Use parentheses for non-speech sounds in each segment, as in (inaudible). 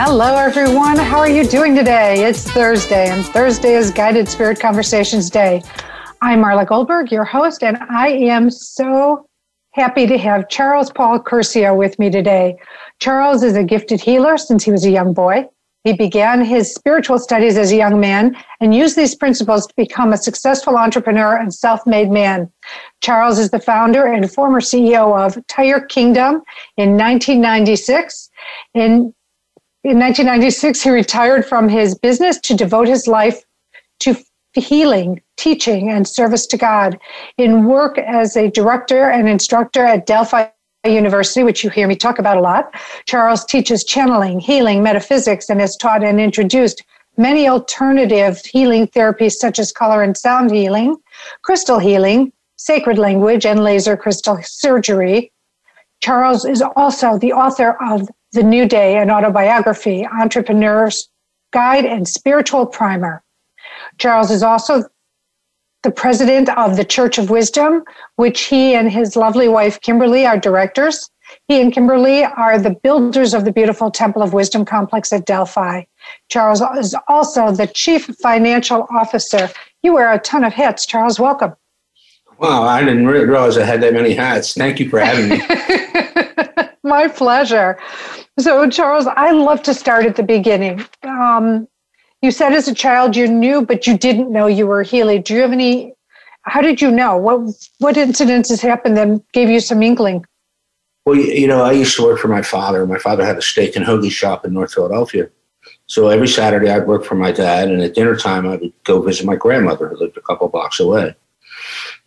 Hello, everyone. How are you doing today? It's Thursday, and Thursday is Guided Spirit Conversations Day. I'm Marla Goldberg, your host, and I am so happy to have Charles Paul Curcio with me today. Charles is a gifted healer since he was a young boy. He began his spiritual studies as a young man and used these principles to become a successful entrepreneur and self made man. Charles is the founder and former CEO of Tire Kingdom in 1996. In, in 1996, he retired from his business to devote his life to healing, teaching, and service to God. In work as a director and instructor at Delphi University, which you hear me talk about a lot, Charles teaches channeling, healing, metaphysics, and has taught and introduced many alternative healing therapies such as color and sound healing, crystal healing, sacred language, and laser crystal surgery. Charles is also the author of The New Day, an autobiography, Entrepreneur's Guide, and Spiritual Primer. Charles is also the president of the Church of Wisdom, which he and his lovely wife Kimberly are directors. He and Kimberly are the builders of the beautiful Temple of Wisdom complex at Delphi. Charles is also the chief financial officer. You wear a ton of hats, Charles. Welcome. Wow, I didn't realize I had that many hats. Thank you for having me. (laughs) My pleasure. So, Charles, I love to start at the beginning. Um, you said as a child you knew, but you didn't know you were healing. Do you have any? How did you know? What what incidences happened that gave you some inkling? Well, you know, I used to work for my father. My father had a steak and hoagie shop in North Philadelphia. So every Saturday I'd work for my dad, and at dinner time I would go visit my grandmother who lived a couple blocks away.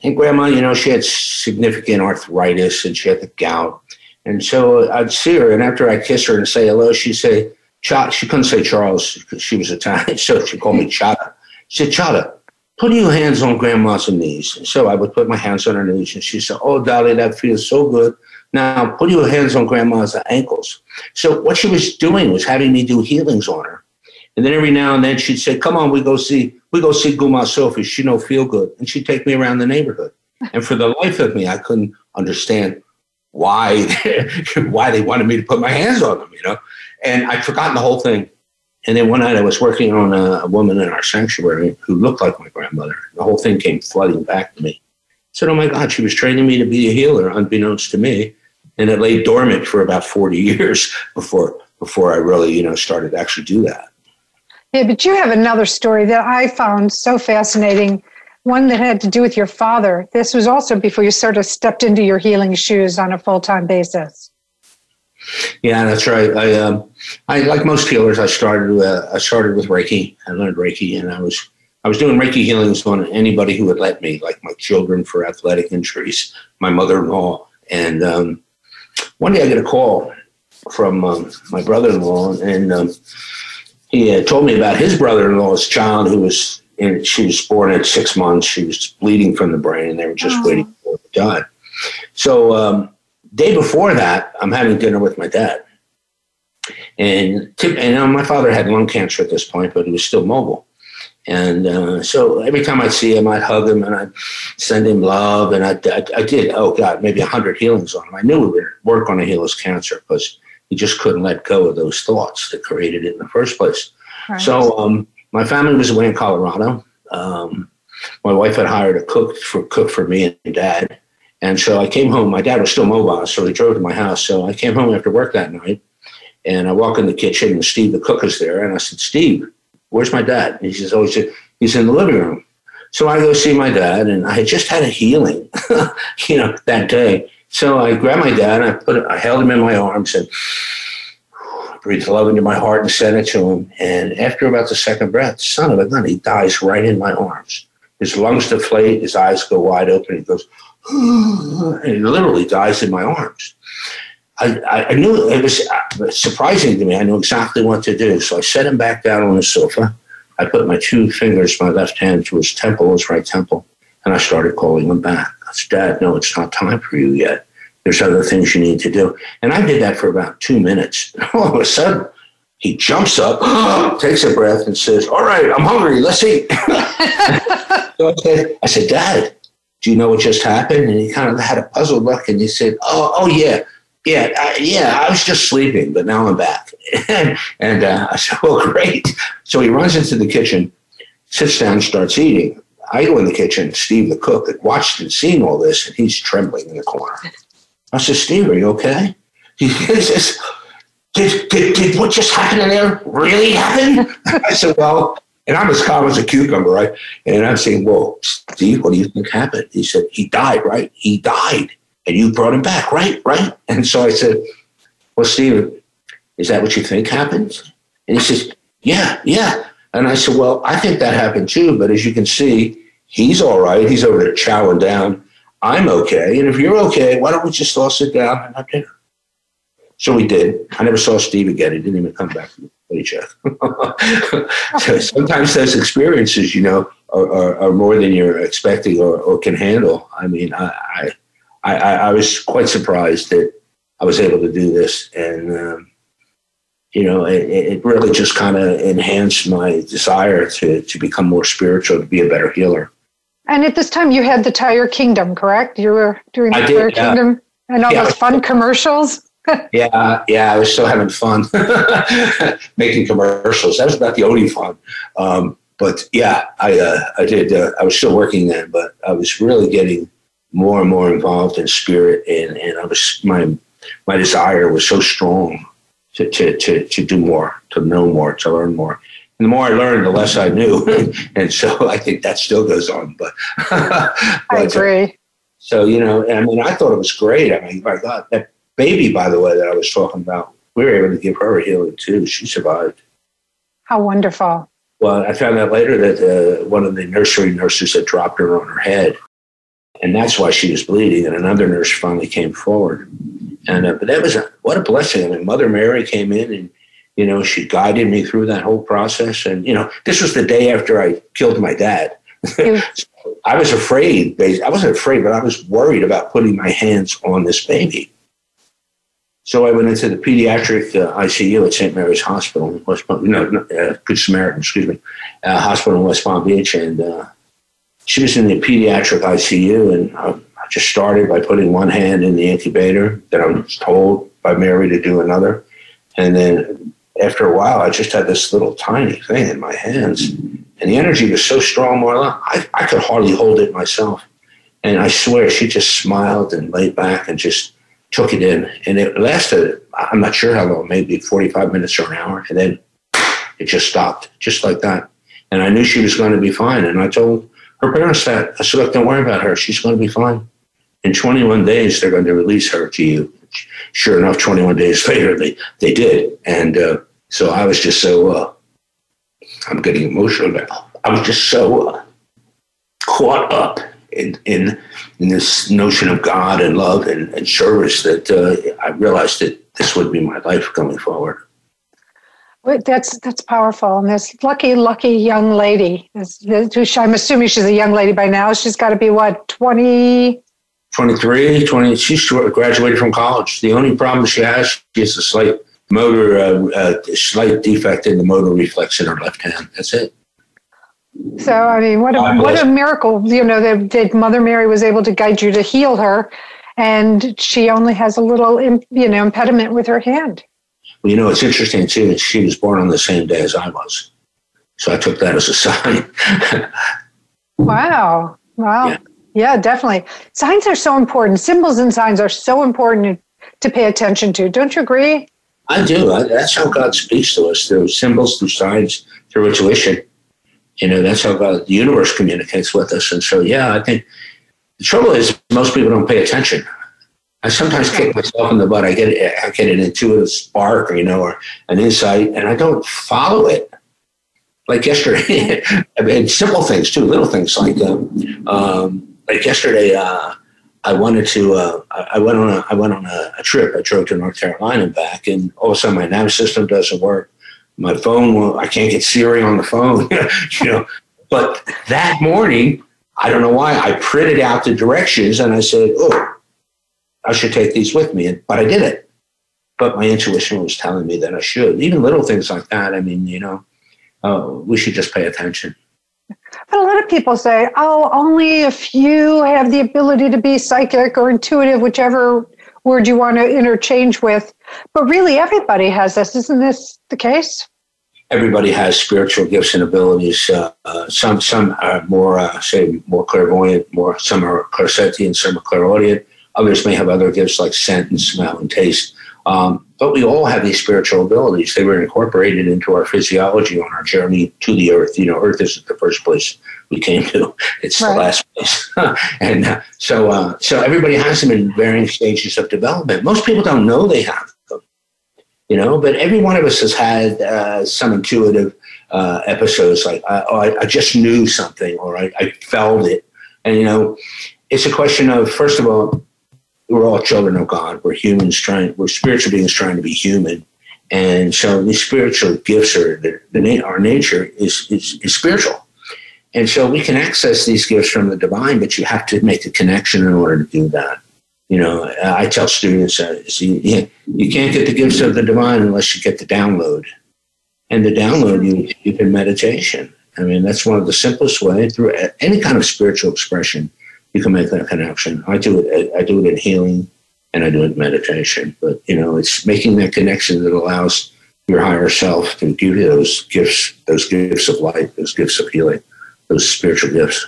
And grandma, you know, she had significant arthritis and she had the gout. And so I'd see her, and after I kiss her and say hello, she'd say, Ch- she couldn't say Charles because she was Italian, (laughs) so she called me Chata. She said, Chata, put your hands on grandma's knees. So I would put my hands on her knees, and she said, Oh, Dolly, that feels so good. Now put your hands on grandma's ankles. So what she was doing was having me do healings on her. And then every now and then she'd say, Come on, we go see, we go see Guma Sophie. She know feel good. And she'd take me around the neighborhood. And for the life of me, I couldn't understand why (laughs) why they wanted me to put my hands on them, you know. And I'd forgotten the whole thing. And then one night I was working on a, a, woman in our sanctuary who looked like my grandmother. The whole thing came flooding back to me. I said, Oh my God, she was training me to be a healer, unbeknownst to me. And it lay dormant for about 40 (laughs) years before before I really, you know, started to actually do that. Yeah, but you have another story that I found so fascinating. One that had to do with your father. This was also before you sort of stepped into your healing shoes on a full time basis. Yeah, that's right. I, um, I like most healers. I started. Uh, I started with Reiki. I learned Reiki, and I was I was doing Reiki healings on anybody who would let me, like my children for athletic injuries, my mother-in-law, and um, one day I get a call from um, my brother-in-law, and um, he told me about his brother-in-law's child who was in, she was born at six months. She was bleeding from the brain, and they were just oh. waiting for her to die. So um, day before that, I'm having dinner with my dad. And, and my father had lung cancer at this point, but he was still mobile. And uh, so every time I'd see him, I'd hug him and I'd send him love. And I, I, I did, oh God, maybe 100 healings on him. I knew we would work on a heal his cancer because he just couldn't let go of those thoughts that created it in the first place. Right. So um, my family was away in Colorado. Um, my wife had hired a cook for cook for me and dad. And so I came home. My dad was still mobile, so he drove to my house. So I came home after work that night, and I walk in the kitchen, and Steve, the cook, is there. And I said, Steve, where's my dad? And he says, Oh, he's in the living room. So I go see my dad, and I had just had a healing, (laughs) you know, that day. So I grabbed my dad, and I put, I held him in my arms, and breathed love into my heart and sent it to him. And after about the second breath, son of a gun, he dies right in my arms. His lungs deflate, his eyes go wide open. He goes, (gasps) and he literally dies in my arms. I, I knew it was uh, surprising to me. I knew exactly what to do. So I set him back down on the sofa. I put my two fingers, my left hand to his temple, his right temple, and I started calling him back. I said, Dad, no, it's not time for you yet. There's other things you need to do. And I did that for about two minutes. (laughs) All of a sudden, he jumps up, (gasps) takes a breath, and says, All right, I'm hungry. Let's eat. (laughs) so I, said, I said, Dad, do you know what just happened? And he kind of had a puzzled look and he said, Oh, oh yeah. Yeah, I, yeah, I was just sleeping, but now I'm back. (laughs) and uh, I said, "Oh, great!" So he runs into the kitchen, sits down, starts eating. I go in the kitchen. Steve, the cook, had watched and seen all this, and he's trembling in the corner. I said, "Steve, are you okay?" He says, "Did, did, did what just happened in there really happen?" (laughs) I said, "Well." And I'm as calm as a cucumber, right? And I'm saying, Well, Steve, what do you think happened? He said, He died, right? He died and you brought him back, right? Right? And so I said, Well, Steve, is that what you think happens? And he says, Yeah, yeah. And I said, Well, I think that happened too, but as you can see, he's all right. He's over there chowing down. I'm okay. And if you're okay, why don't we just all sit down and have dinner? So we did. I never saw Steve again. He didn't even come back from the paycheck. (laughs) so sometimes those experiences, you know, are, are, are, more than you're expecting or, or can handle. I mean, I, I I, was quite surprised that I was able to do this. And, um, you know, it, it really just kind of enhanced my desire to, to become more spiritual, to be a better healer. And at this time, you had the Tire Kingdom, correct? You were doing the I Tire Kingdom and all yeah. those fun commercials. (laughs) yeah, yeah, I was still having fun (laughs) making commercials. That was about the only fun. Um, but yeah, I uh, I did. Uh, I was still working then, but I was really getting more and more involved in spirit, and and I was my my desire was so strong to to to, to do more, to know more, to learn more. And the more I learned, the less I knew, (laughs) and so I think that still goes on. But, (laughs) I agree. Uh, so you know, I mean, I thought it was great. I mean, my God, that baby, by the way, that I was talking about, we were able to give her a healing too. She survived. How wonderful! Well, I found out later that uh, one of the nursery nurses had dropped her on her head, and that's why she was bleeding. And another nurse finally came forward, and uh, but that was a, what a blessing. I mean, Mother Mary came in and you know she guided me through that whole process. And you know, this was the day after I killed my dad. (laughs) I was afraid. I wasn't afraid, but I was worried about putting my hands on this baby. So I went into the pediatric uh, ICU at St. Mary's Hospital, in West Palm, no, no uh, Good Samaritan, excuse me, uh, hospital in West Palm Beach, and uh, she was in the pediatric ICU, and I, I just started by putting one hand in the incubator. Then I was told by Mary to do another, and then after a while, I just had this little tiny thing in my hands, and the energy was so strong, Marla, I, I could hardly hold it myself. And I swear, she just smiled and laid back and just took it in, and it lasted. I'm not sure how long, maybe 45 minutes or an hour, and then it just stopped, just like that. And I knew she was going to be fine. And I told her parents that. I said, look, don't worry about her. She's going to be fine. In 21 days, they're going to release her to you. Sure enough, 21 days (laughs) later, they, they did. And uh, so I was just so, uh, I'm getting emotional now. I was just so uh, caught up in, in, in this notion of God and love and, and service that uh, I realized that this would be my life going forward. That's that's powerful. And this lucky, lucky young lady, this, I'm assuming she's a young lady by now. She's got to be what, 20? 23, 20. She's graduated from college. The only problem she has, is a slight motor, uh, uh, slight defect in the motor reflex in her left hand. That's it. So, I mean, what a, what a miracle, you know, that, that Mother Mary was able to guide you to heal her. And she only has a little, you know, impediment with her hand. Well, you know, it's interesting too that she was born on the same day as I was. So I took that as a (laughs) sign. wow. Wow. Yeah. Yeah, definitely. Signs are so important. Symbols and signs are so important to pay attention to. Don't you agree? I do. I, that's how God speaks to us through symbols, through signs, through intuition. You know, that's how God, the universe communicates with us. And so, yeah, I think the trouble is most people don't pay attention. I sometimes kick myself in the butt. I get I get an intuitive spark, or, you know, or an insight, and I don't follow it. Like yesterday, (laughs) I mean, simple things too, little things like um, um, like yesterday. Uh, I wanted to. Uh, I went on a I went on a, a, trip. I drove to North Carolina and back, and all of a sudden my nav system doesn't work. My phone, I can't get Siri on the phone. (laughs) you know, but that morning, I don't know why I printed out the directions and I said, "Oh, I should take these with me." But I did it. But my intuition was telling me that I should. Even little things like that. I mean, you know, uh, we should just pay attention. But a lot of people say, oh, only a few have the ability to be psychic or intuitive, whichever word you want to interchange with. But really, everybody has this. Isn't this the case? Everybody has spiritual gifts and abilities. Uh, uh, some some are more, uh, say, more clairvoyant. More some are clairsentient. Some are clairaudient. Others may have other gifts like scent and smell and taste. Um, but we all have these spiritual abilities. They were incorporated into our physiology on our journey to the earth. You know, earth isn't the first place we came to; (laughs) it's right. the last place. (laughs) and uh, so, uh, so everybody has them in varying stages of development. Most people don't know they have them. You know, but every one of us has had uh, some intuitive uh, episodes, like oh, I, I, just knew something, or I, I felt it. And you know, it's a question of first of all we're all children of God. We're humans trying, we're spiritual beings trying to be human. And so these spiritual gifts are, the, the, our nature is, is, is spiritual. And so we can access these gifts from the divine, but you have to make a connection in order to do that. You know, I tell students, uh, see, you can't get the gifts of the divine unless you get the download. And the download you keep in meditation. I mean, that's one of the simplest ways through any kind of spiritual expression you can make that connection. I do it. I do it in healing, and I do it in meditation. But you know, it's making that connection that allows your higher self to give you those gifts, those gifts of light, those gifts of healing, those spiritual gifts.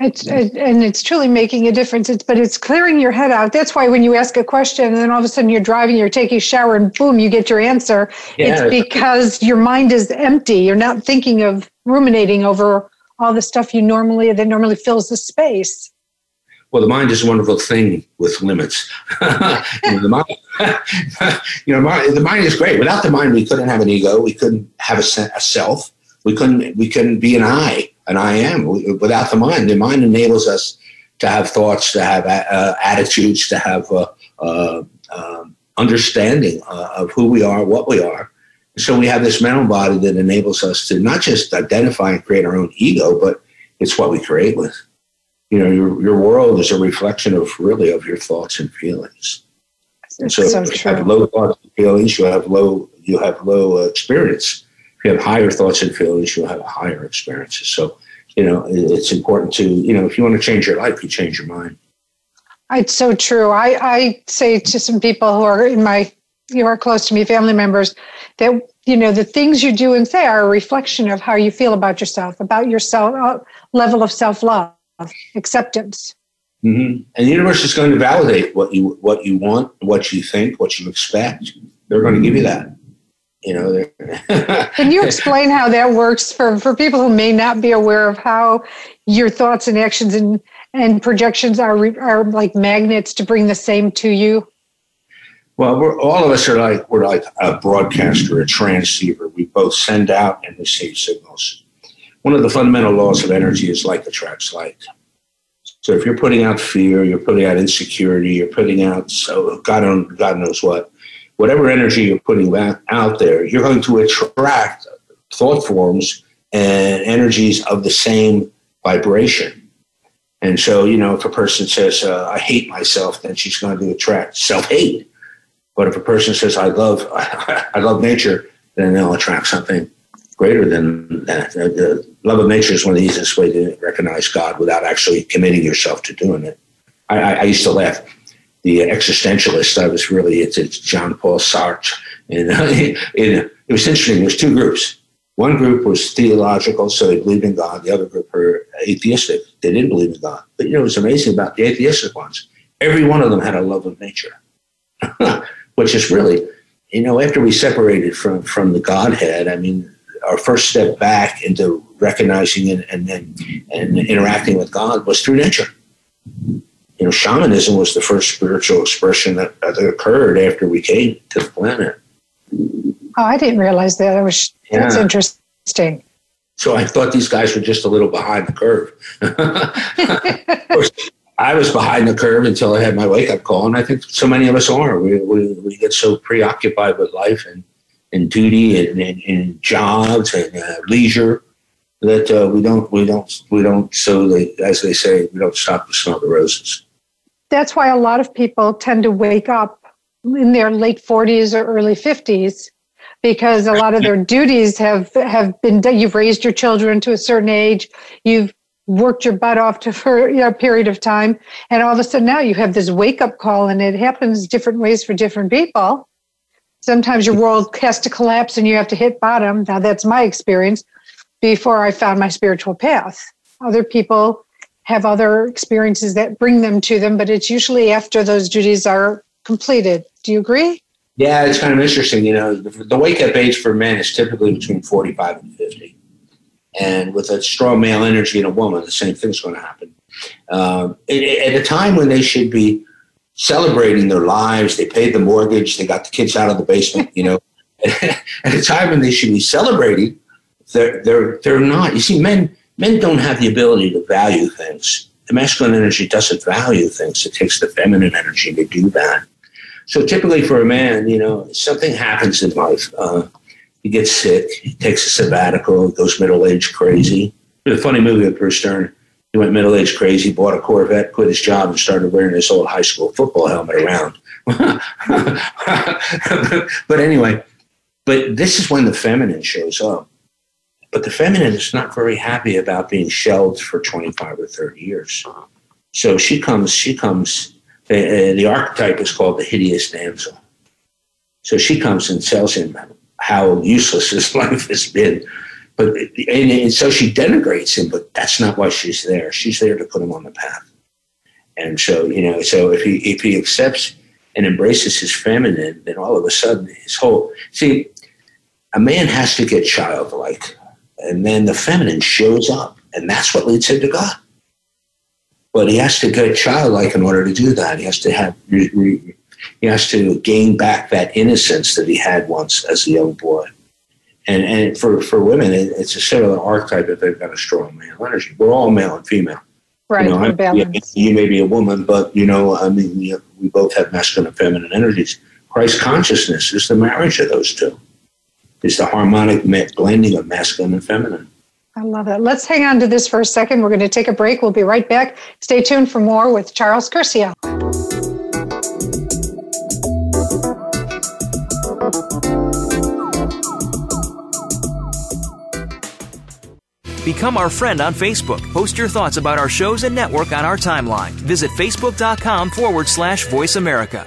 It's it, and it's truly making a difference. It's but it's clearing your head out. That's why when you ask a question and then all of a sudden you're driving, you're taking a shower, and boom, you get your answer. Yeah. It's because your mind is empty. You're not thinking of ruminating over all the stuff you normally that normally fills the space. Well, the mind is a wonderful thing with limits. (laughs) you know, the mind, (laughs) you know, the mind is great. Without the mind, we couldn't have an ego. We couldn't have a, a self. We couldn't. We couldn't be an I, an I am. Without the mind, the mind enables us to have thoughts, to have uh, attitudes, to have uh, uh, um, understanding uh, of who we are, what we are, so we have this mental body that enables us to not just identify and create our own ego, but it's what we create with. You know, your, your world is a reflection of really of your thoughts and feelings. And so, so if you have low thoughts and feelings, you have low you have low uh, experience. If you have higher thoughts and feelings, you'll have higher experiences. So, you know, it's important to, you know, if you want to change your life, you change your mind. It's so true. I, I say to some people who are in my, who are close to me, family members, that you know the things you do and say are a reflection of how you feel about yourself about your self uh, level of self-love acceptance. Mm-hmm. and the universe is going to validate what you what you want what you think what you expect. They're going to give you that. You know (laughs) can you explain how that works for for people who may not be aware of how your thoughts and actions and and projections are are like magnets to bring the same to you well, all of us are like we're like a broadcaster, a transceiver. We both send out and receive signals. One of the fundamental laws of energy is like attracts like. So if you're putting out fear, you're putting out insecurity, you're putting out so God, God knows what, whatever energy you're putting out there, you're going to attract thought forms and energies of the same vibration. And so, you know, if a person says, uh, I hate myself, then she's going to attract self hate. But if a person says, "I love, (laughs) I love nature," then they'll attract something greater than that. The love of nature is one of the easiest ways to recognize God without actually committing yourself to doing it. I, I, used to laugh. The existentialist, I was really it's, it's Jean Paul Sartre, (laughs) and it was interesting. There's two groups. One group was theological, so they believed in God. The other group were atheistic. They didn't believe in God. But you know, it was amazing about the atheistic ones. Every one of them had a love of nature. (laughs) which is really, you know, after we separated from from the Godhead, I mean, our first step back into recognizing and and, and, and interacting with God was through nature. You know, shamanism was the first spiritual expression that, that occurred after we came to the planet. Oh, I didn't realize that. It was yeah. that's interesting. So I thought these guys were just a little behind the curve. (laughs) of, course, I was behind the curve until I had my wake up call, and I think so many of us are. We, we, we get so preoccupied with life and, and duty and, and, and jobs and uh, leisure that uh, we don't we don't we don't so they, as they say we don't stop to smell the roses. That's why a lot of people tend to wake up in their late 40s or early 50s because a lot of their duties have have been. You've raised your children to a certain age. You've worked your butt off to for you know, a period of time, and all of a sudden now you have this wake up call, and it happens different ways for different people. Sometimes your world has to collapse and you have to hit bottom. Now that's my experience. Before I found my spiritual path, other people have other experiences that bring them to them, but it's usually after those duties are completed. Do you agree? Yeah, it's kind of interesting. You know, the, the wake up age for men is typically between 45 and 50. And with a strong male energy in a woman, the same thing's going to happen. Uh, at a time when they should be celebrating their lives, they paid the mortgage, they got the kids out of the basement, you know. (laughs) at a time when they should be celebrating, they're, they're, they're not. You see, men, men don't have the ability to value things. The masculine energy doesn't value things. It takes the feminine energy to do that. So typically for a man, you know, something happens in life. Uh, he gets sick, he takes a sabbatical, goes middle aged crazy. There's a funny movie with Bruce Dern. He went middle aged crazy, bought a Corvette, quit his job, and started wearing his old high school football helmet around. (laughs) but anyway, but this is when the feminine shows up. But the feminine is not very happy about being shelved for 25 or 30 years. So she comes, she comes the, uh, the archetype is called the hideous damsel. So she comes and sells him how useless his (laughs) life has been. But and, and, so she denigrates him, but that's not why she's there. She's there to put him on the path. And so, you know, so if he if he accepts and embraces his feminine, then all of a sudden his whole see, a man has to get childlike, and then the feminine shows up, and that's what leads him to God. But he has to get childlike in order to do that. He has to have he has to gain back that innocence that he had once as a young boy. And and for, for women, it, it's a similar archetype if they've got a strong male energy. We're all male and female. Right, you, know, I, you, you, may be a woman, but you know, I mean, we both have masculine and feminine energies. Christ consciousness is the marriage of those two. It's the harmonic blending of masculine and feminine. I love it. Let's hang on to this for a second. We're going to take a break. We'll be right back. Stay tuned for more with Charles Curcio. Become our friend on Facebook. Post your thoughts about our shows and network on our timeline. Visit facebook.com forward slash voice America.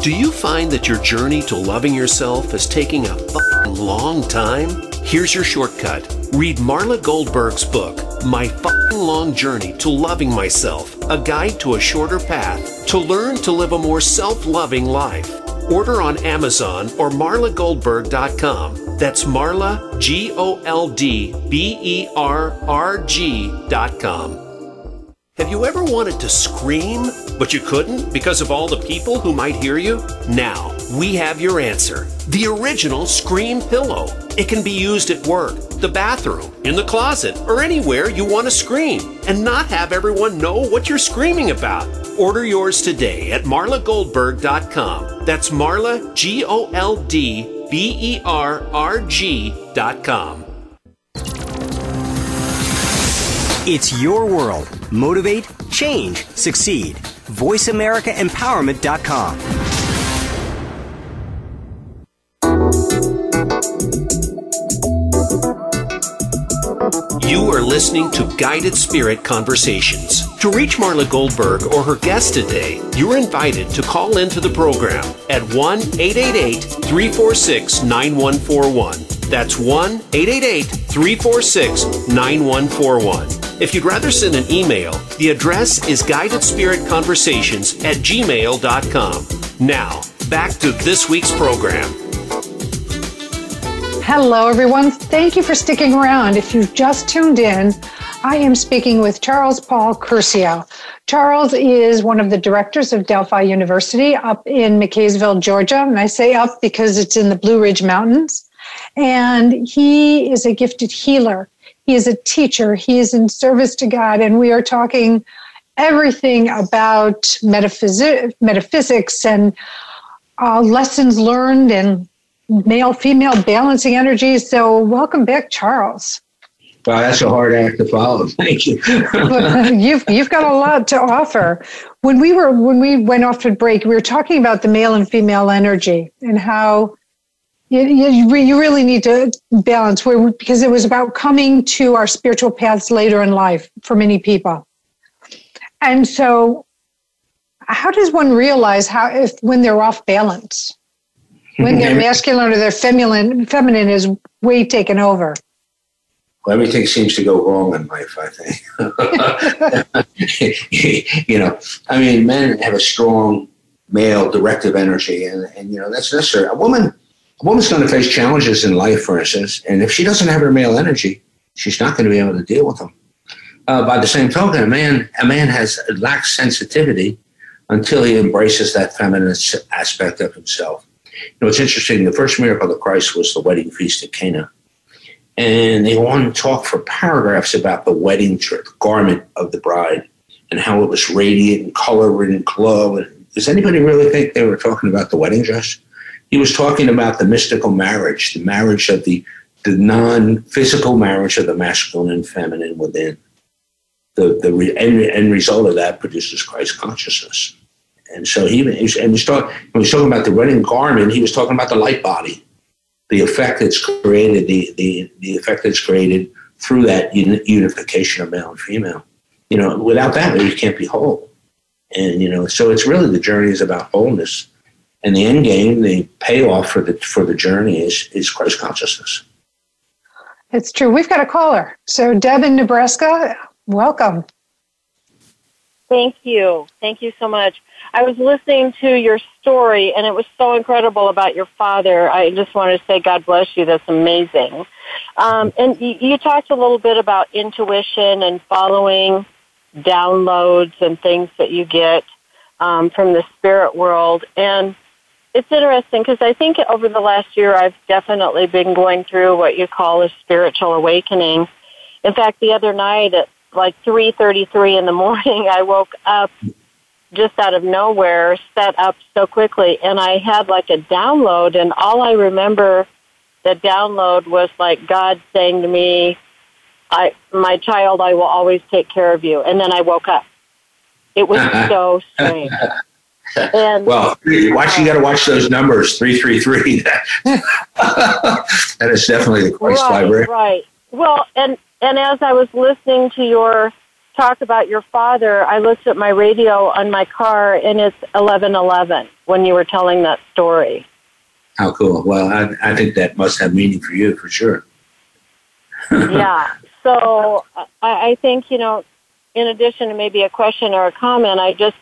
Do you find that your journey to loving yourself is taking a fucking long time? Here's your shortcut. Read Marla Goldberg's book, My Fucking Long Journey to Loving Myself, a guide to a shorter path to learn to live a more self loving life. Order on Amazon or marlagoldberg.com. That's Marla, G O L D B E R R G dot com. Have you ever wanted to scream, but you couldn't because of all the people who might hear you? Now, we have your answer. The original Scream Pillow. It can be used at work, the bathroom, in the closet, or anywhere you want to scream and not have everyone know what you're screaming about. Order yours today at marlagoldberg.com. That's Marla, G O L D B E R R G.com. It's your world. Motivate, change, succeed. VoiceAmericaEmpowerment.com. You are listening to Guided Spirit Conversations. To reach Marla Goldberg or her guest today, you're invited to call into the program at 1 888 346 9141. That's 1 888 346 9141. If you'd rather send an email, the address is guidedspiritconversations at gmail.com. Now, back to this week's program. Hello, everyone. Thank you for sticking around. If you've just tuned in, I am speaking with Charles Paul Curcio. Charles is one of the directors of Delphi University up in McCaysville, Georgia. And I say up because it's in the Blue Ridge Mountains. And he is a gifted healer. He is a teacher. He is in service to God. And we are talking everything about metaphysi- metaphysics and uh, lessons learned and male female balancing energies. So, welcome back, Charles. Well, that's a hard act to follow. (laughs) Thank you. (laughs) you've you've got a lot to offer. When we were when we went off to break, we were talking about the male and female energy and how you, you, you really need to balance where because it was about coming to our spiritual paths later in life for many people. And so how does one realize how if when they're off balance? When their masculine or their feminine feminine is way taken over? Well, everything seems to go wrong in life, I think. (laughs) you know, I mean, men have a strong male directive energy, and, and you know, that's necessary. A woman a woman's going to face challenges in life, for instance, and if she doesn't have her male energy, she's not going to be able to deal with them. Uh, by the same token, a man a man has lacks sensitivity until he embraces that feminine aspect of himself. You know, it's interesting. The first miracle of Christ was the wedding feast at Cana, and they want to talk for paragraphs about the wedding trip, garment of the bride, and how it was radiant and color and glow. Does anybody really think they were talking about the wedding dress? he was talking about the mystical marriage, the marriage of the, the non physical marriage of the masculine and feminine within. The, the end, end result of that produces Christ consciousness. And so he, and he's talk, when he was talking about the wedding garment, he was talking about the light body, the effect that's created, the, the, the effect that's created through that unification of male and female. You know, without that, we can't be whole. And, you know, so it's really the journey is about wholeness and the end game, the payoff for the for the journey is is Christ consciousness. It's true. We've got a caller. So Deb in Nebraska, welcome. Thank you. Thank you so much. I was listening to your story and it was so incredible about your father. I just wanted to say God bless you. That's amazing. Um, and you, you talked a little bit about intuition and following downloads and things that you get um, from the spirit world. And it's interesting because I think over the last year I've definitely been going through what you call a spiritual awakening. In fact, the other night at like 3:33 in the (laughs) morning, I woke up just out of nowhere, set up so quickly, and I had like a download, and all I remember the download was like God saying to me, "I, my child, I will always take care of you." And then I woke up. It was (laughs) so strange. And, well, watch you got to watch those um, numbers three three three. (laughs) That is definitely the Christ right, vibration. Right. Well, and and as I was listening to your talk about your father, I looked at my radio on my car, and it's eleven eleven when you were telling that story. How cool! Well, I, I think that must have meaning for you for sure. (laughs) yeah. So I, I think you know, in addition to maybe a question or a comment, I just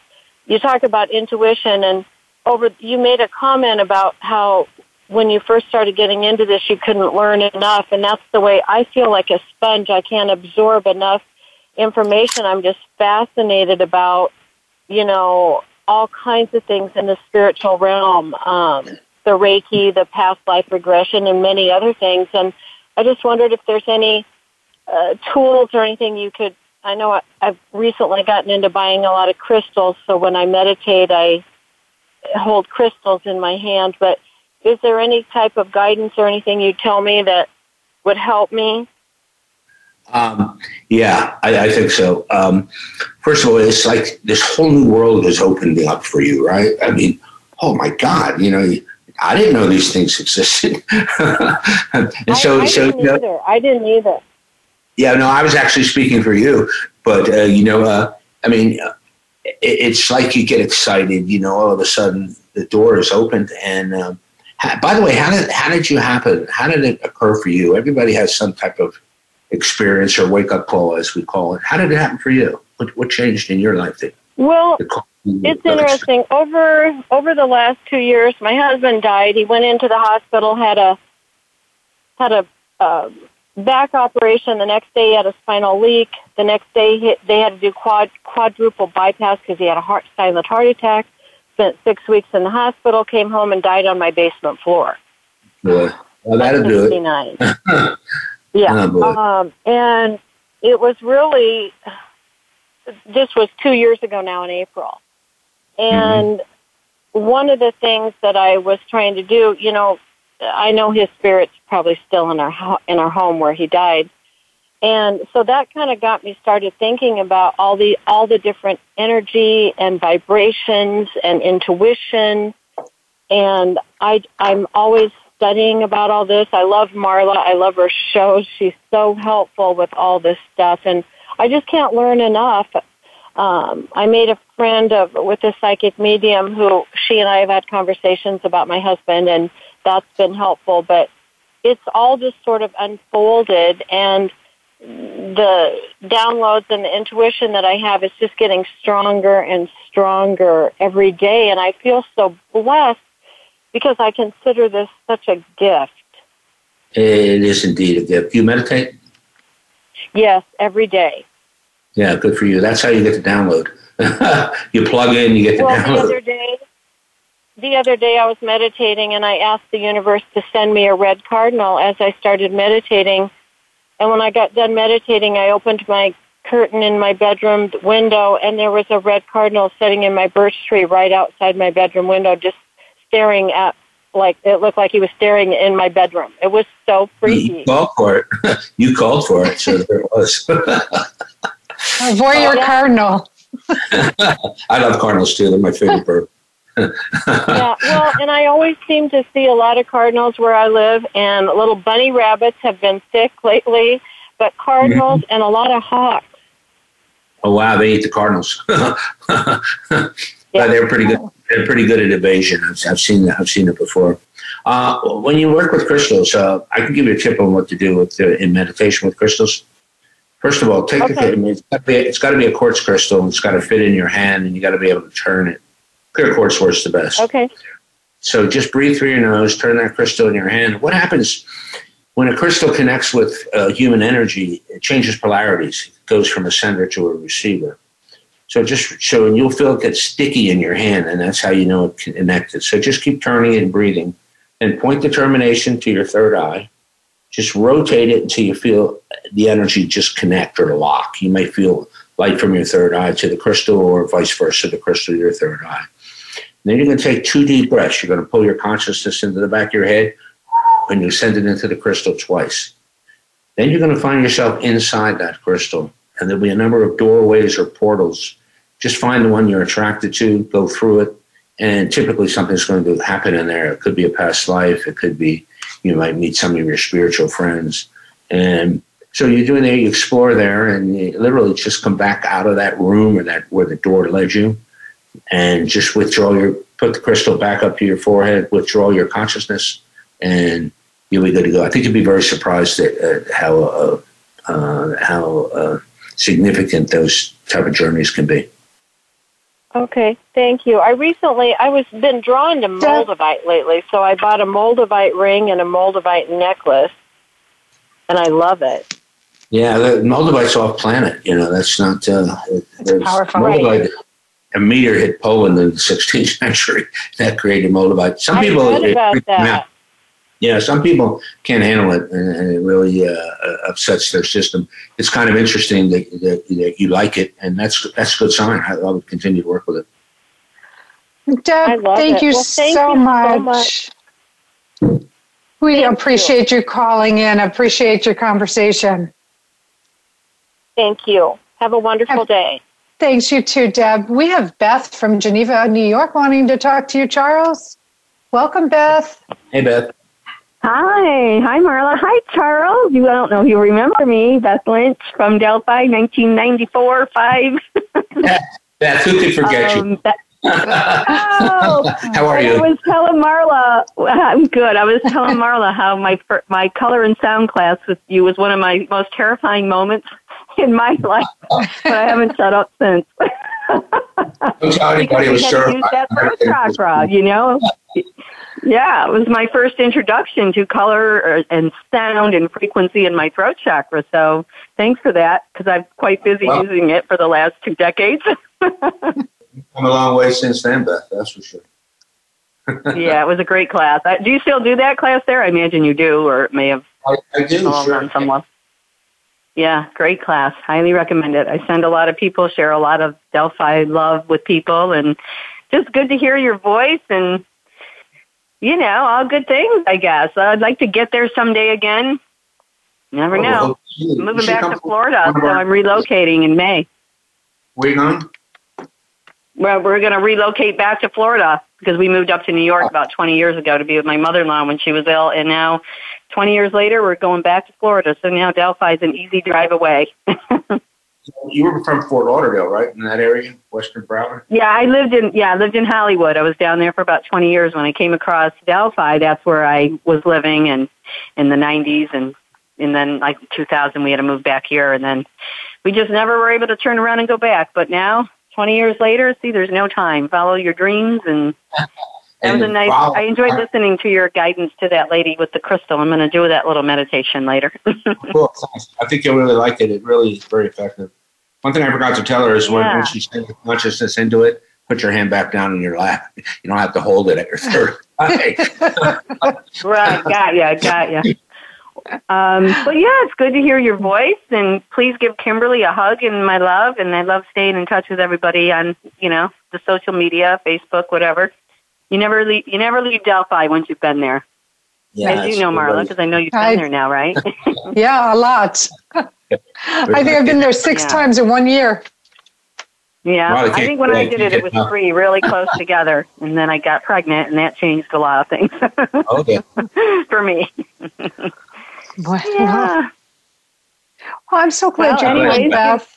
you talk about intuition and over you made a comment about how when you first started getting into this you couldn't learn enough and that's the way I feel like a sponge I can't absorb enough information I'm just fascinated about you know all kinds of things in the spiritual realm um the reiki the past life regression and many other things and I just wondered if there's any uh, tools or anything you could I know I've recently gotten into buying a lot of crystals, so when I meditate, I hold crystals in my hand. But is there any type of guidance or anything you'd tell me that would help me? Um, yeah, I, I, think so. Um, first of all, it's like this whole new world is opening up for you, right? I mean, oh my God, you know, I didn't know these things existed. (laughs) and so, I, I so, didn't you know, either. I didn't either. Yeah, no, I was actually speaking for you, but uh, you know, uh, I mean, it, it's like you get excited. You know, all of a sudden the door is opened, and um, by the way, how did how did you happen? How did it occur for you? Everybody has some type of experience or wake up call, as we call it. How did it happen for you? What what changed in your life? That, well, it's interesting. Over over the last two years, my husband died. He went into the hospital, had a had a uh, back operation. The next day he had a spinal leak. The next day he, they had to do quad, quadruple bypass because he had a heart, silent heart attack. Spent six weeks in the hospital, came home and died on my basement floor. Yeah. Well, that'll do it. (laughs) yeah. Oh, um, and it was really, this was two years ago now in April. And mm-hmm. one of the things that I was trying to do, you know, I know his spirit's probably still in our ho- in our home where he died, and so that kind of got me started thinking about all the all the different energy and vibrations and intuition, and I I'm always studying about all this. I love Marla. I love her shows. She's so helpful with all this stuff, and I just can't learn enough. Um, I made a friend of with a psychic medium who she and I have had conversations about my husband, and that's been helpful. But it's all just sort of unfolded, and the downloads and the intuition that I have is just getting stronger and stronger every day, and I feel so blessed because I consider this such a gift. It is indeed a gift. You meditate? Yes, every day. Yeah, good for you. That's how you get the download. (laughs) you plug in, you get the well, download. The other day, the other day I was meditating and I asked the universe to send me a red cardinal as I started meditating. And when I got done meditating, I opened my curtain in my bedroom window and there was a red cardinal sitting in my birch tree right outside my bedroom window just staring at like it looked like he was staring in my bedroom. It was so freaky. (laughs) You called for it. you called for it, so there it was. (laughs) Avoid your cardinal. (laughs) I love cardinals too. They're my favorite bird. yeah, well, and I always seem to see a lot of cardinals where I live, and little bunny rabbits have been sick lately, but cardinals mm-hmm. and a lot of hawks. Oh wow, they eat the cardinals. Yeah. They're pretty good they're pretty good at evasion. I've, I've seen that. I've seen it before. Uh, when you work with crystals, uh, I can give you a tip on what to do with uh, in meditation with crystals. First of all, take okay. the, it's got, be, it's got to be a quartz crystal. And it's got to fit in your hand, and you got to be able to turn it. Clear quartz works the best. Okay. So just breathe through your nose, turn that crystal in your hand. What happens when a crystal connects with uh, human energy? It changes polarities. It goes from a sender to a receiver. So just so and you'll feel it get sticky in your hand, and that's how you know it connected. So just keep turning and breathing, and point determination to your third eye. Just rotate it until you feel the energy just connect or lock. You may feel light from your third eye to the crystal, or vice versa, the crystal to your third eye. And then you're going to take two deep breaths. You're going to pull your consciousness into the back of your head, and you send it into the crystal twice. Then you're going to find yourself inside that crystal and there'll be a number of doorways or portals. Just find the one you're attracted to, go through it, and typically something's going to happen in there. It could be a past life, it could be you might meet some of your spiritual friends, and so you're doing there, you explore there, and you literally just come back out of that room or that where the door led you, and just withdraw your put the crystal back up to your forehead, withdraw your consciousness, and you'll be good to go. I think you'd be very surprised at, at how uh, uh, how uh, significant those type of journeys can be. Okay, thank you. I recently I was been drawn to moldavite lately, so I bought a moldavite ring and a moldavite necklace, and I love it. Yeah, the moldavite's off planet. You know, that's not uh, it's powerful. Moldavite, right. A meteor hit Poland in the 16th century (laughs) that created moldavite. Some people I read about that yeah, some people can't handle it, and, and it really uh, uh, upsets their system. It's kind of interesting that, that, that, you like it, and that's that's a good sign. I, I would continue to work with it. Deb, thank, you, well, thank so you much. so much. We thank appreciate you. you calling in. Appreciate your conversation. Thank you. Have a wonderful have, day. Thanks, you too, Deb. We have Beth from Geneva, New York, wanting to talk to you, Charles. Welcome, Beth. Hey, Beth. Hi. Hi, Marla. Hi, Charles. You I don't know if you remember me, Beth Lynch from Delphi, 1994 5. (laughs) Beth, who could forget um, you? That, oh, (laughs) how are you? I was telling Marla, I'm good. I was telling Marla how my my color and sound class with you was one of my most terrifying moments in my (laughs) life, but I haven't shut up since. Don't tell anybody it was sure. Use that throat chakra, you know. Yeah, it was my first introduction to color uh, and sound and frequency in my throat chakra. So thanks for that because I'm quite busy using it for the last two decades. (laughs) come a long way since then, Beth. That's for sure. (laughs) yeah, it was a great class. Do you still do that class there? I imagine you do, or it may have I, I do, sure. on someone. Yeah, great class. Highly recommend it. I send a lot of people, share a lot of Delphi love with people, and just good to hear your voice and, you know, all good things, I guess. I'd like to get there someday again. Never know. I'm moving back to Florida, so I'm relocating in May. Where you going? Well, we're going to relocate back to Florida because we moved up to New York about 20 years ago to be with my mother-in-law when she was ill, and now 20 years later, we're going back to Florida. So now Delphi is an easy drive away. (laughs) you were from Fort Lauderdale, right? In that area, Western Broward. Yeah, I lived in yeah, I lived in Hollywood. I was down there for about 20 years. When I came across Delphi, that's where I was living, and in the 90s, and and then like 2000, we had to move back here, and then we just never were able to turn around and go back. But now, 20 years later, see, there's no time. Follow your dreams and. That was a nice. Wow. I enjoyed listening to your guidance to that lady with the crystal. I'm going to do that little meditation later. (laughs) cool. I think you'll really like it. It really is very effective. One thing I forgot to tell her is when, yeah. when she sends consciousness into it, put your hand back down in your lap. (laughs) You don't have to hold it at your third eye. (laughs) right. Got you. Got you. Um, but yeah, it's good to hear your voice, and please give Kimberly a hug and my love. And I love staying in touch with everybody on, you know, the social media, Facebook, whatever. You never leave. You never leave Delphi once you've been there. Yeah, As you know, Marla, because I know you've been I, there now, right? (laughs) yeah, a lot. (laughs) I think I've been there six yeah. times in one year. Yeah, well, I think when I did it, it was three really close (laughs) together, and then I got pregnant, and that changed a lot of things. okay. For me. Well, yeah. Well, I'm so glad well, you're anyways, Beth.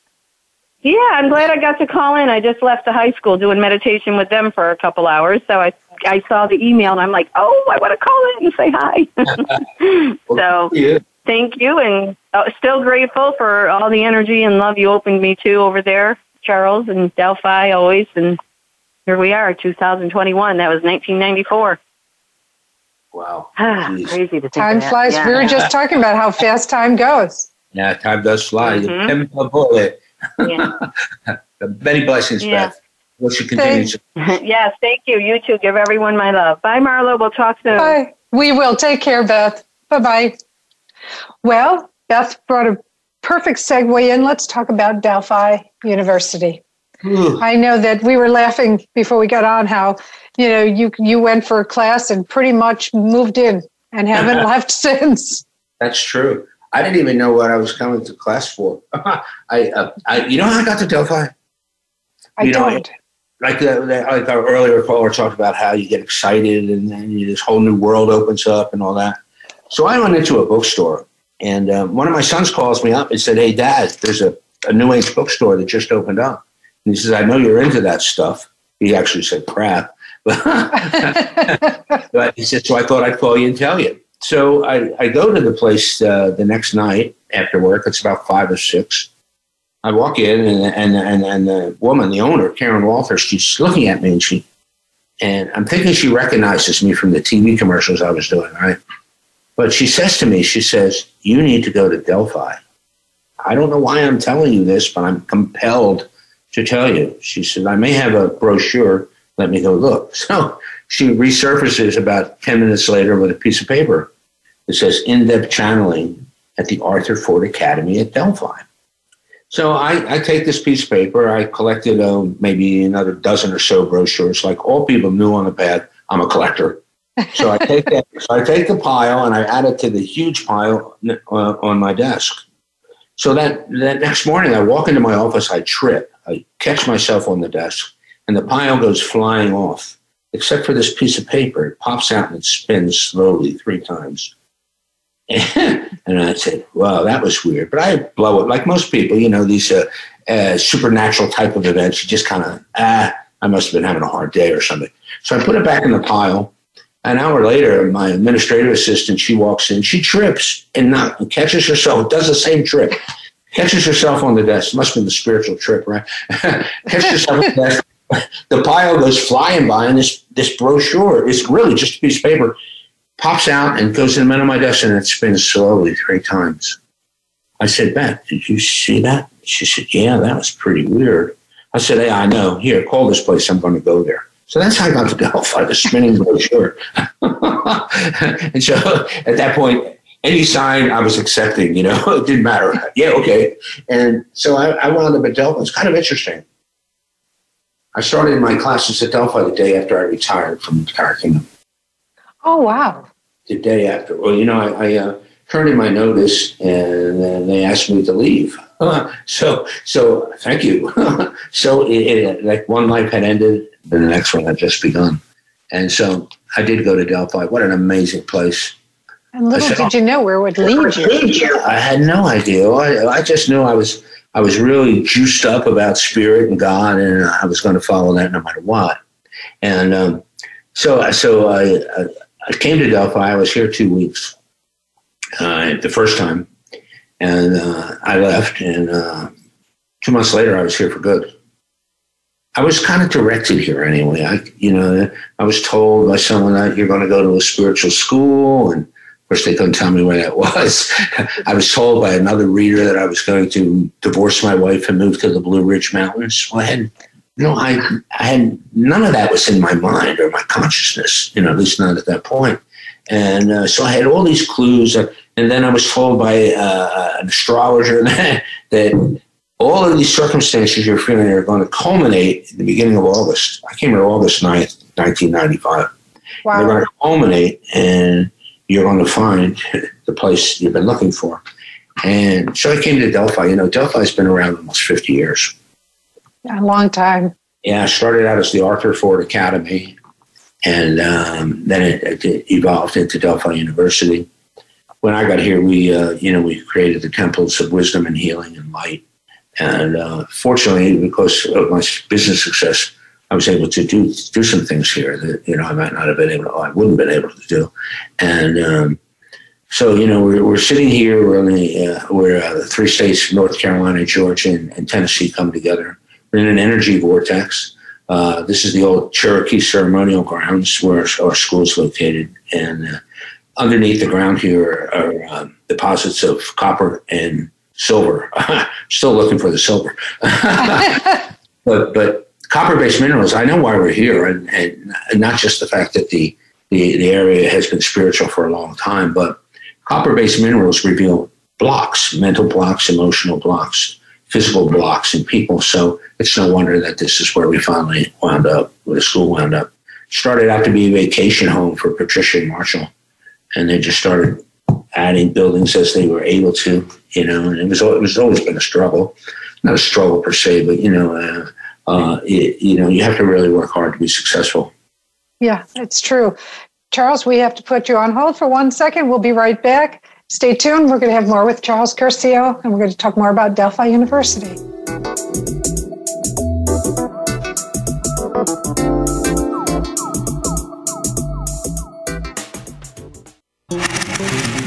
Yeah, I'm glad I got to call in. I just left the high school doing meditation with them for a couple hours, so I I saw the email and I'm like, oh, I want to call in and say hi. (laughs) so yeah. thank you, and uh, still grateful for all the energy and love you opened me to over there, Charles and Delphi always, and here we are, 2021. That was 1994. Wow, (sighs) crazy to think time flies. Yeah. We were just talking about how fast time goes. Yeah, time does fly. Mm-hmm. You bullet yeah. (laughs) Many blessings, yeah. Beth. What you continue (laughs) yes, thank you. You too. Give everyone my love. Bye, Marlo. We'll talk soon. Bye. We will. Take care, Beth. Bye bye. Well, Beth brought a perfect segue in. Let's talk about Delphi University. I know that we were laughing before we got on how you know you you went for a class and pretty much moved in and haven't (laughs) left since. That's true. I didn't even know what I was coming to class for. (laughs) I, uh, I, you know how I got to Delphi? I you don't. Know, like, uh, like our earlier caller talked about how you get excited and then this whole new world opens up and all that. So I went into a bookstore and um, one of my sons calls me up and said, Hey, Dad, there's a, a new age bookstore that just opened up. And he says, I know you're into that stuff. He actually said crap. (laughs) (laughs) but he said, So I thought I'd call you and tell you. So I, I go to the place uh, the next night after work. It's about five or six. I walk in and, and, and, and the woman, the owner, Karen Walters, she's looking at me and she, and I'm thinking she recognizes me from the TV commercials I was doing, right? But she says to me, she says, you need to go to Delphi. I don't know why I'm telling you this, but I'm compelled to tell you. She said, I may have a brochure. Let me go look. (laughs) So she resurfaces about 10 minutes later with a piece of paper that says in depth channeling at the Arthur Ford Academy at Delphi. So I, I take this piece of paper. I collected uh, maybe another dozen or so brochures. Like all people knew on the path, I'm a collector. So I take that. (laughs) So I take the pile and I add it to the huge pile uh, on my desk. So that that next morning, I walk into my office. I trip. I catch myself on the desk, and the pile goes flying off except for this piece of paper. It pops out and it spins slowly three times. (laughs) and I said, "Wow, that was weird." But I blow it like most people, you know, these uh, uh, supernatural type of events. You just kind of ah, I must have been having a hard day or something. So I put it back in the pile. An hour later, my administrative assistant she walks in. She trips and not catches herself. Does the same trip. Catches herself on the desk. Must have been the spiritual trip, right? (laughs) catches herself on the desk the pile goes flying by, and this this brochure is really just a piece of paper pops out and goes in the middle of my desk, and it spins slowly three times. I said, Beth, did you see that? She said, Yeah, that was pretty weird. I said, Hey, I know. Here, call this place. I'm going to go there. So that's how I got to Delphi, (laughs) the spinning brochure. (laughs) and so at that point, any sign I was accepting, you know, (laughs) it didn't matter. Yeah, okay. And so I, I wound up at Delphi. It's kind of interesting. I started my classes at Delphi the day after I retired from the Tire Kingdom. Oh, wow. The day after. Well, you know, I, I uh, turned in my notice and then they asked me to leave. (laughs) so, so thank you. (laughs) so it, it, like one life had ended and the next one had just begun. And so I did go to Delphi. What an amazing place. And little said, did you know where it would lead you. I had no idea. I, I just knew I was I was really juiced up about spirit and God, and I was going to follow that no matter what. And um, so, so I, I, came to Delphi. I was here two weeks uh, the first time, and uh, I left. And uh, two months later, I was here for good. I was kind of directed here anyway. I, you know, I was told by someone that you're going to go to a spiritual school, and course, they couldn't tell me where that was. (laughs) I was told by another reader that I was going to divorce my wife and move to the Blue Ridge Mountains. Well, I had, you know, I, I had none of that was in my mind or my consciousness, you know, at least not at that point. And uh, so I had all these clues. Uh, and then I was told by uh, an astrologer that, (laughs) that all of these circumstances you're feeling are going to culminate in the beginning of August. I came here August 9th, 1995. Wow. They're going to culminate and you're going to find (laughs) the place you've been looking for. And so I came to Delphi. You know, Delphi's been around almost 50 years. A long time. Yeah, I started out as the Arthur Ford Academy, and um, then it, it, evolved into Delphi University. When I got here, we, uh, you know, we created the temples of wisdom and healing and light. And uh, fortunately, because of my business success, I was able to do do some things here that you know I might not have been able to, I wouldn't have been able to do, and um, so you know we're, we're sitting here. We're only uh, we're uh, three states: North Carolina, Georgia, and, and, Tennessee come together. We're in an energy vortex. Uh, this is the old Cherokee ceremonial grounds where our school is located, and uh, underneath the ground here are um, deposits of copper and silver. (laughs) Still looking for the silver, (laughs) but but copper-based minerals. I know why we're here, and, and not just the fact that the, the, the area has been spiritual for a long time, but copper-based minerals reveal blocks, mental blocks, emotional blocks, physical blocks in people. So it's no wonder that this is where we finally wound up, where the school wound up. Started out to be a vacation home for Patricia and Marshall, and they just started adding buildings as they were able to, you know. And it was it was always been a struggle, not a struggle per se, but you know, uh, uh, it, you know, you have to really work hard to be successful. Yeah, it's true. Charles, we have to put you on hold for one second. We'll be right back. Stay tuned. We're going to have more with Charles Curcio, and we're going to talk more about Delphi University.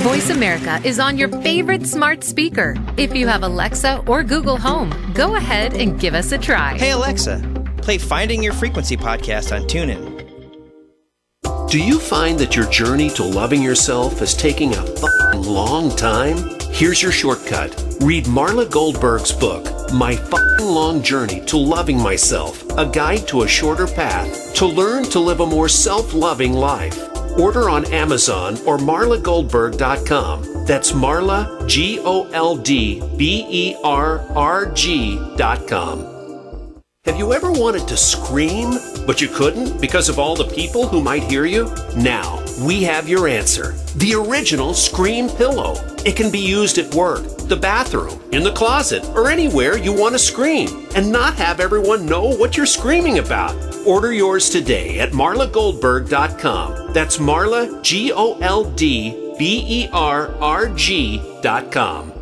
Voice America is on your favorite smart speaker. If you have Alexa or Google Home, go ahead and give us a try. Hey, Alexa, play Finding Your Frequency podcast on TuneIn. Do you find that your journey to loving yourself is taking a fucking long time? Here's your shortcut. Read Marla Goldberg's book, My Fing Long Journey to Loving Myself, a guide to a shorter path to learn to live a more self loving life. Order on Amazon or marlagoldberg.com. That's Marla, G O L D B E R R G.com. Have you ever wanted to scream, but you couldn't because of all the people who might hear you? Now, we have your answer. The original Scream Pillow. It can be used at work, the bathroom, in the closet, or anywhere you want to scream and not have everyone know what you're screaming about. Order yours today at marlagoldberg.com. That's Marla, G O L D B E R R G.com.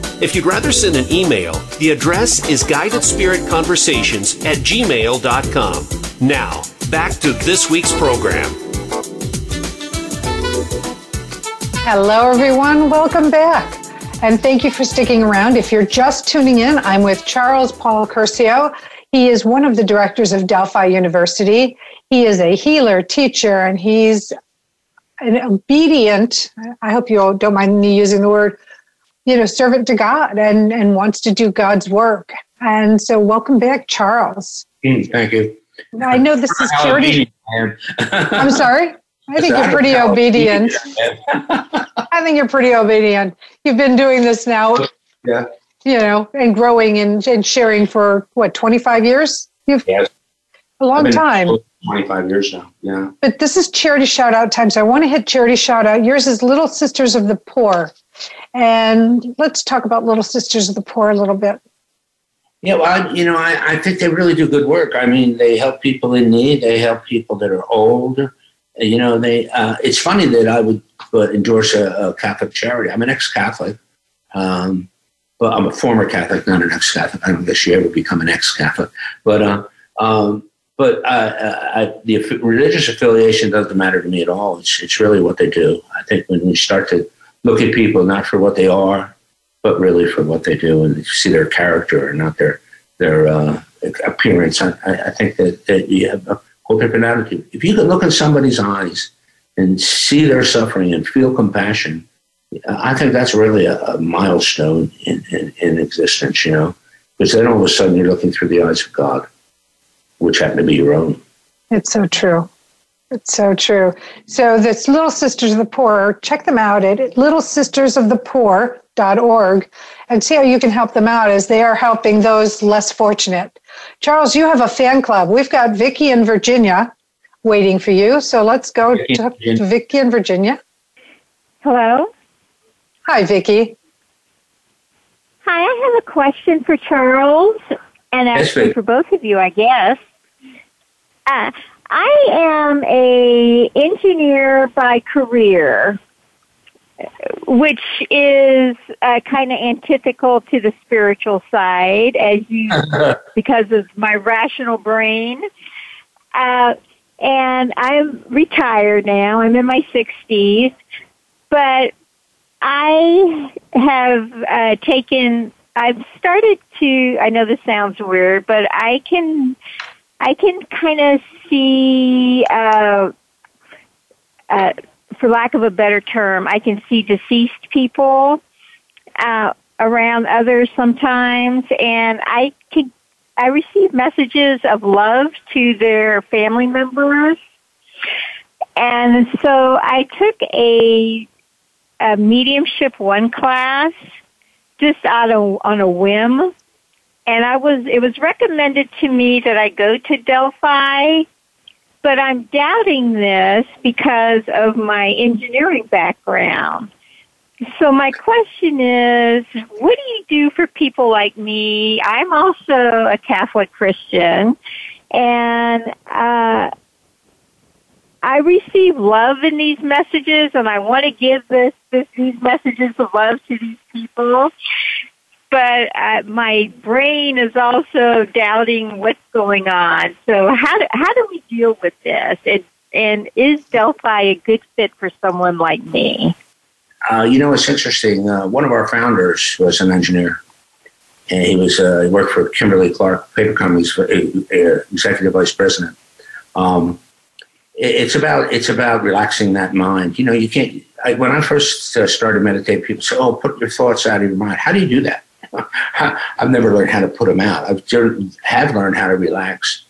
If you'd rather send an email, the address is guidedspiritconversations at gmail.com. Now, back to this week's program. Hello, everyone. Welcome back. And thank you for sticking around. If you're just tuning in, I'm with Charles Paul Curcio. He is one of the directors of Delphi University. He is a healer, teacher, and he's an obedient, I hope you don't mind me using the word, you know, servant to God and, and wants to do God's work. And so welcome back, Charles. Mm, thank you. I know this is charity. I'm sorry. I think you're pretty obedient. I think you're pretty obedient. You've been doing this now, yeah. you know, and growing and, and sharing for what, 25 years? You've Yes. a long time. 25 years now. Yeah. But this is charity shout out time. So I want to hit charity shout out. Yours is Little Sisters of the Poor. And let's talk about Little Sisters of the Poor a little bit. Yeah, well, I, you know, I, I think they really do good work. I mean, they help people in need. They help people that are old. You know, they. Uh, it's funny that I would uh, endorse a, a Catholic charity. I'm an ex-Catholic, um, but I'm a former Catholic, not an ex-Catholic. I don't guess you ever become an ex-Catholic, but uh, um, but uh, uh, I, the religious affiliation doesn't matter to me at all. It's it's really what they do. I think when we start to look at people not for what they are, but really for what they do and see their character and not their their uh, appearance. I, I think that, that you have a whole different attitude. If you can look in somebody's eyes and see their suffering and feel compassion, I think that's really a, a milestone in, in, in existence, you know, because then all of a sudden you're looking through the eyes of God, which happen to be your own. It's so true. It's so true. So this Little Sisters of the Poor, check them out at littlesistersofthepoor.org and see how you can help them out as they are helping those less fortunate. Charles, you have a fan club. We've got Vicky in Virginia waiting for you. So let's go Vicky in to, Virginia. to Vicky in Virginia. Hello. Hi, Vicky. Hi, I have a question for Charles, and actually Vic. for both of you, I guess. Uh, I am a engineer by career, which is uh, kind of antithetical to the spiritual side, as you (laughs) because of my rational brain. Uh, and I'm retired now. I'm in my 60s, but I have uh, taken. I've started to. I know this sounds weird, but I can. I can kind of see. Uh, uh, for lack of a better term, I can see deceased people uh, around others sometimes, and I can. I receive messages of love to their family members, and so I took a a mediumship one class just out of on a whim and I was it was recommended to me that I go to Delphi but I'm doubting this because of my engineering background. So my question is, what do you do for people like me? I'm also a Catholic Christian and uh I receive love in these messages, and I want to give this, this these messages of love to these people. But uh, my brain is also doubting what's going on. So how do, how do we deal with this? And, and is Delphi a good fit for someone like me? Uh, you know, it's interesting. Uh, one of our founders was an engineer, and he was uh, he worked for Kimberly Clark Paper Company's executive vice president. Um, it- it's about it's about relaxing that mind. You know, you can't. I, when I first uh, started meditating, people say, "Oh, put your thoughts out of your mind." How do you do that? (laughs) I've never learned how to put them out. I've have learned how to relax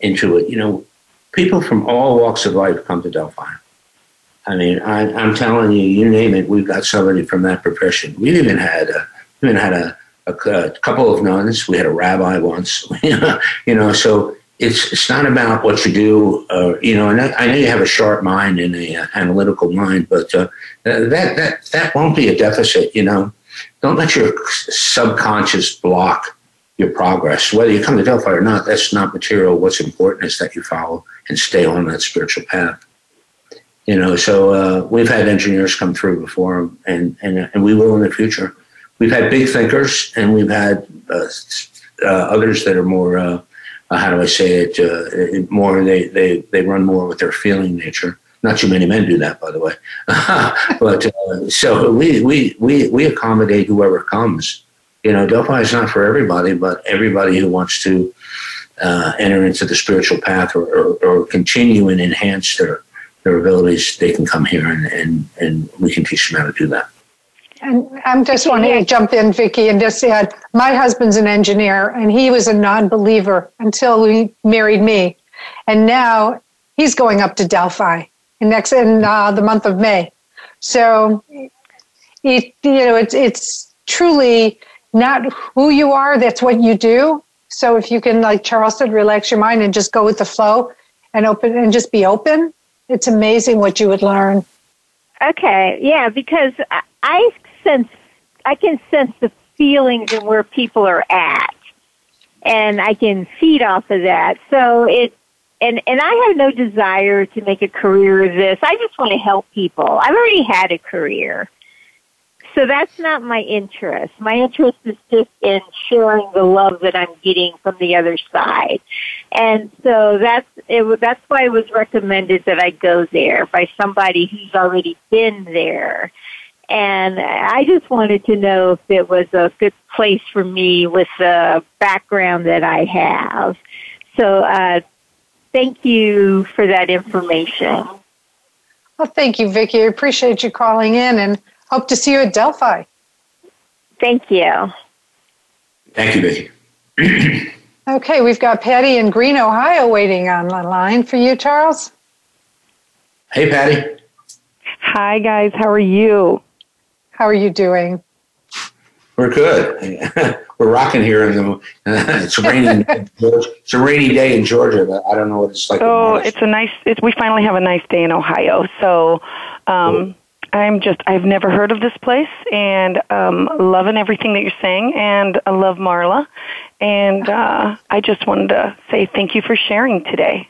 into it. You know, people from all walks of life come to Delphi. I mean, I, I'm telling you, you name it, we've got somebody from that profession. We've even had a, even had a, a, a couple of nuns. We had a rabbi once. (laughs) you know, so it's it's not about what you do. Uh, you know, and I, I know you have a sharp mind and a uh, analytical mind, but uh, that that that won't be a deficit. You know, don't let your subconscious block your progress. Whether you come to Delphi or not, that's not material. What's important is that you follow and stay on that spiritual path you know so uh, we've had engineers come through before and, and and we will in the future we've had big thinkers and we've had uh, uh, others that are more uh, uh, how do i say it uh, more they, they they run more with their feeling nature Not too many men do that, by the way. (laughs) but uh, so we, we, we, we accommodate whoever comes. You know, Delphi is not for everybody, but everybody who wants to uh, enter into the spiritual path or, or, or, continue and enhance their, their abilities, they can come here and, and, and we can teach them how to do that. And I'm just wanting to jump in, Vicki, and just add my husband's an engineer, and he was a non believer until he married me. And now he's going up to Delphi in next in uh, the month of May. So, it, you know, it's, it's truly not who you are, that's what you do. So if you can, like Charles said, relax your mind and just go with the flow and open and just be open, it's amazing what you would learn. Okay, yeah, because I sense, I can sense the feelings and where people are at, and I can feed off of that. So it, and and I have no desire to make a career of this. I just want to help people. I've already had a career, so that's not my interest. My interest is just in sharing the love that I'm getting from the other side. And so that's it, that's why it was recommended that I go there by somebody who's already been there. And I just wanted to know if it was a good place for me with the background that I have. So uh, thank you for that information. Well, thank you, Vicki. I appreciate you calling in and Hope to see you at Delphi. Thank you. Thank you, Vicki. (clears throat) okay, we've got Patty in Green, Ohio waiting on the line for you, Charles. Hey, Patty. Hi, guys. How are you? How are you doing? We're good. (laughs) We're rocking here, in the, (laughs) it's raining. it's a rainy day in Georgia, but I don't know what it's like. Oh, it's a nice. It's, we finally have a nice day in Ohio. So, um, I'm just, I've never heard of this place and um, loving everything that you're saying. And I love Marla. And uh, I just wanted to say thank you for sharing today.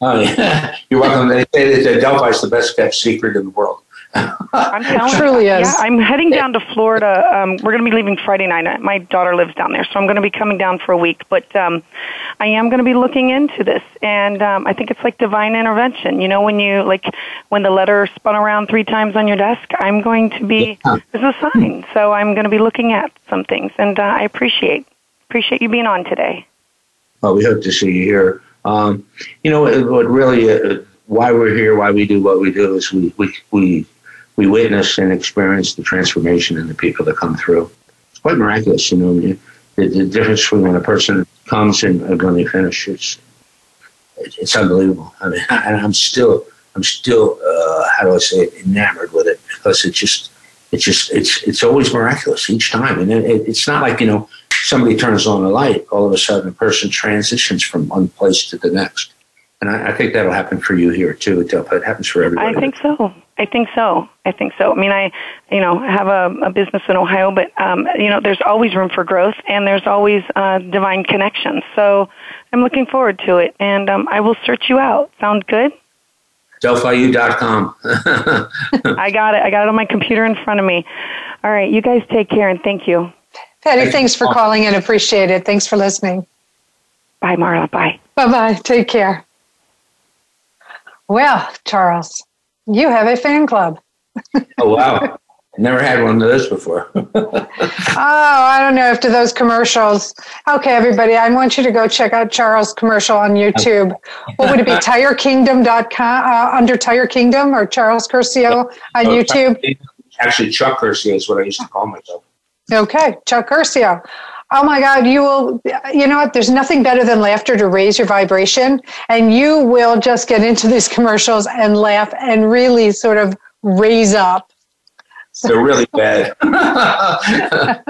Oh, yeah. (laughs) You're welcome. They say that Delphi is the best kept secret in the world. I'm telling truly you, is. Yeah, I'm heading down to Florida. Um, we're going to be leaving Friday night. My daughter lives down there, so I'm going to be coming down for a week. But um, I am going to be looking into this, and um, I think it's like divine intervention. You know, when you like when the letter spun around three times on your desk, I'm going to be. Yeah. This is a sign, so I'm going to be looking at some things, and uh, I appreciate appreciate you being on today. Well, we hope to see you here. Um, you know, what really, uh, why we're here, why we do what we do is we, we, we we witness and experience the transformation in the people that come through. It's quite miraculous, you know. The, the difference between when a person comes and when they finish, it's it's unbelievable. I mean, (laughs) and I'm still I'm still uh, how do I say it enamored with it because it just it's just it's it's always miraculous each time, and it, it's not like you know somebody turns on the light, all of a sudden a person transitions from one place to the next. And I, I think that'll happen for you here too, Delphi. It happens for everybody. I think so. I think so. I think so. I mean, I, you know, have a, a business in Ohio, but um, you know, there's always room for growth, and there's always uh, divine connections. So I'm looking forward to it, and um, I will search you out. Sound good? DelphiU.com. (laughs) I got it. I got it on my computer in front of me. All right, you guys take care, and thank you. Patty, thanks for calling in. Appreciate it. Thanks for listening. Bye, Marla. Bye. Bye bye. Take care. Well, Charles, you have a fan club. oh, wow. Never had one of those before. (laughs) oh, I don't know. After those commercials. Okay, everybody, I want you to go check out Charles' commercial on YouTube. What would it be? (laughs) TireKingdom.com, uh, under Tire Kingdom or Charles Curcio on oh, YouTube? Actually, Chuck Curcio is what I used to call myself. Okay, Chuck Curcio. Oh my God, you will, you know what? There's nothing better than laughter to raise your vibration. And you will just get into these (laughs) commercials and laugh and really sort of raise up. They're really (laughs) bad. but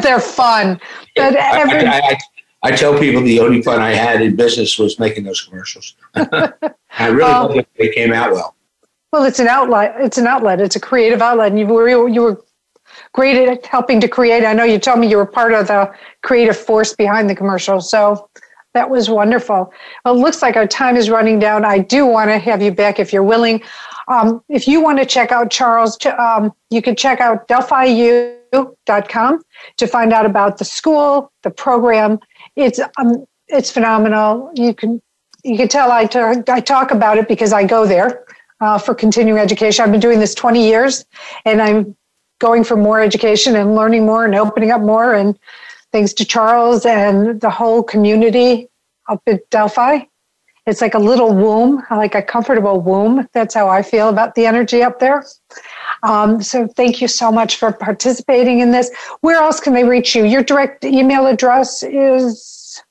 they're fun. But every, I, I, I, tell people the only fun I had in business was making those commercials. (laughs) I really um, think they came out well. Well, it's an outlet. It's an outlet. It's a creative outlet. And you were, you were great at helping to create. I know you told me you were part of the creative force behind the commercial. So that was wonderful. Well, it looks like our time is running down. I do want to have you back if you're willing. Um, if you want to check out Charles, um, you can check out delphiu.com to find out about the school, the program. It's um, it's phenomenal. You can you can tell I talk, I talk about it because I go there uh, for continuing education. I've been doing this 20 years and I'm going for more education and learning more and opening up more. And thanks to Charles and the whole community up at Delphi, it's like a little womb, like a comfortable womb. That's how I feel about the energy up there. Um, so thank you so much for participating in this. Where else can they reach you? Your direct email address is,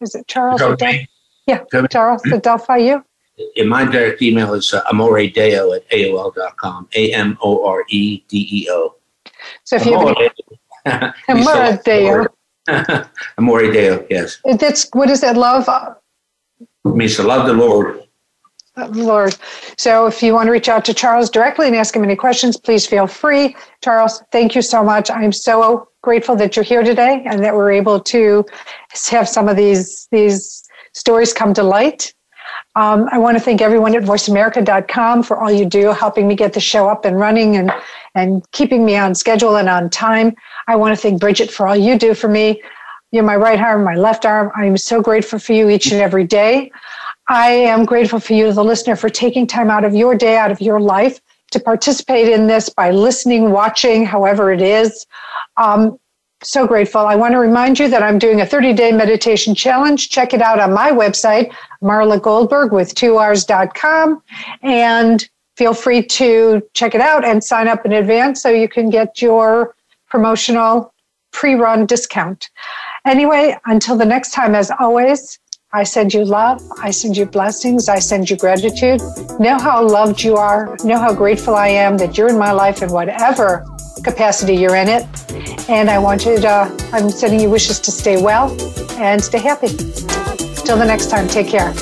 is it Charles? Yeah, Charles at Delphi U. In my direct email is uh, amoredeo at AOL.com. A M O R E D E O. So if you have any, (laughs) Amoredeo. (laughs) Amoredeo, yes. That's, what is that, love? It means to love the Lord. Lord. So if you want to reach out to Charles directly and ask him any questions, please feel free. Charles, thank you so much. I'm so grateful that you're here today and that we're able to have some of these these stories come to light. Um, I want to thank everyone at voiceamerica.com for all you do, helping me get the show up and running and, and keeping me on schedule and on time. I want to thank Bridget for all you do for me. You're my right arm, my left arm. I'm so grateful for you each and every day. I am grateful for you, the listener, for taking time out of your day, out of your life to participate in this by listening, watching, however it is. Um, so grateful. I want to remind you that I'm doing a 30 day meditation challenge. Check it out on my website, Marla Goldberg with 2Rs.com. And feel free to check it out and sign up in advance so you can get your promotional pre run discount. Anyway, until the next time, as always, I send you love. I send you blessings. I send you gratitude. Know how loved you are. Know how grateful I am that you're in my life and whatever capacity you're in it. And I want you to, I'm sending you wishes to stay well and stay happy. Till the next time, take care.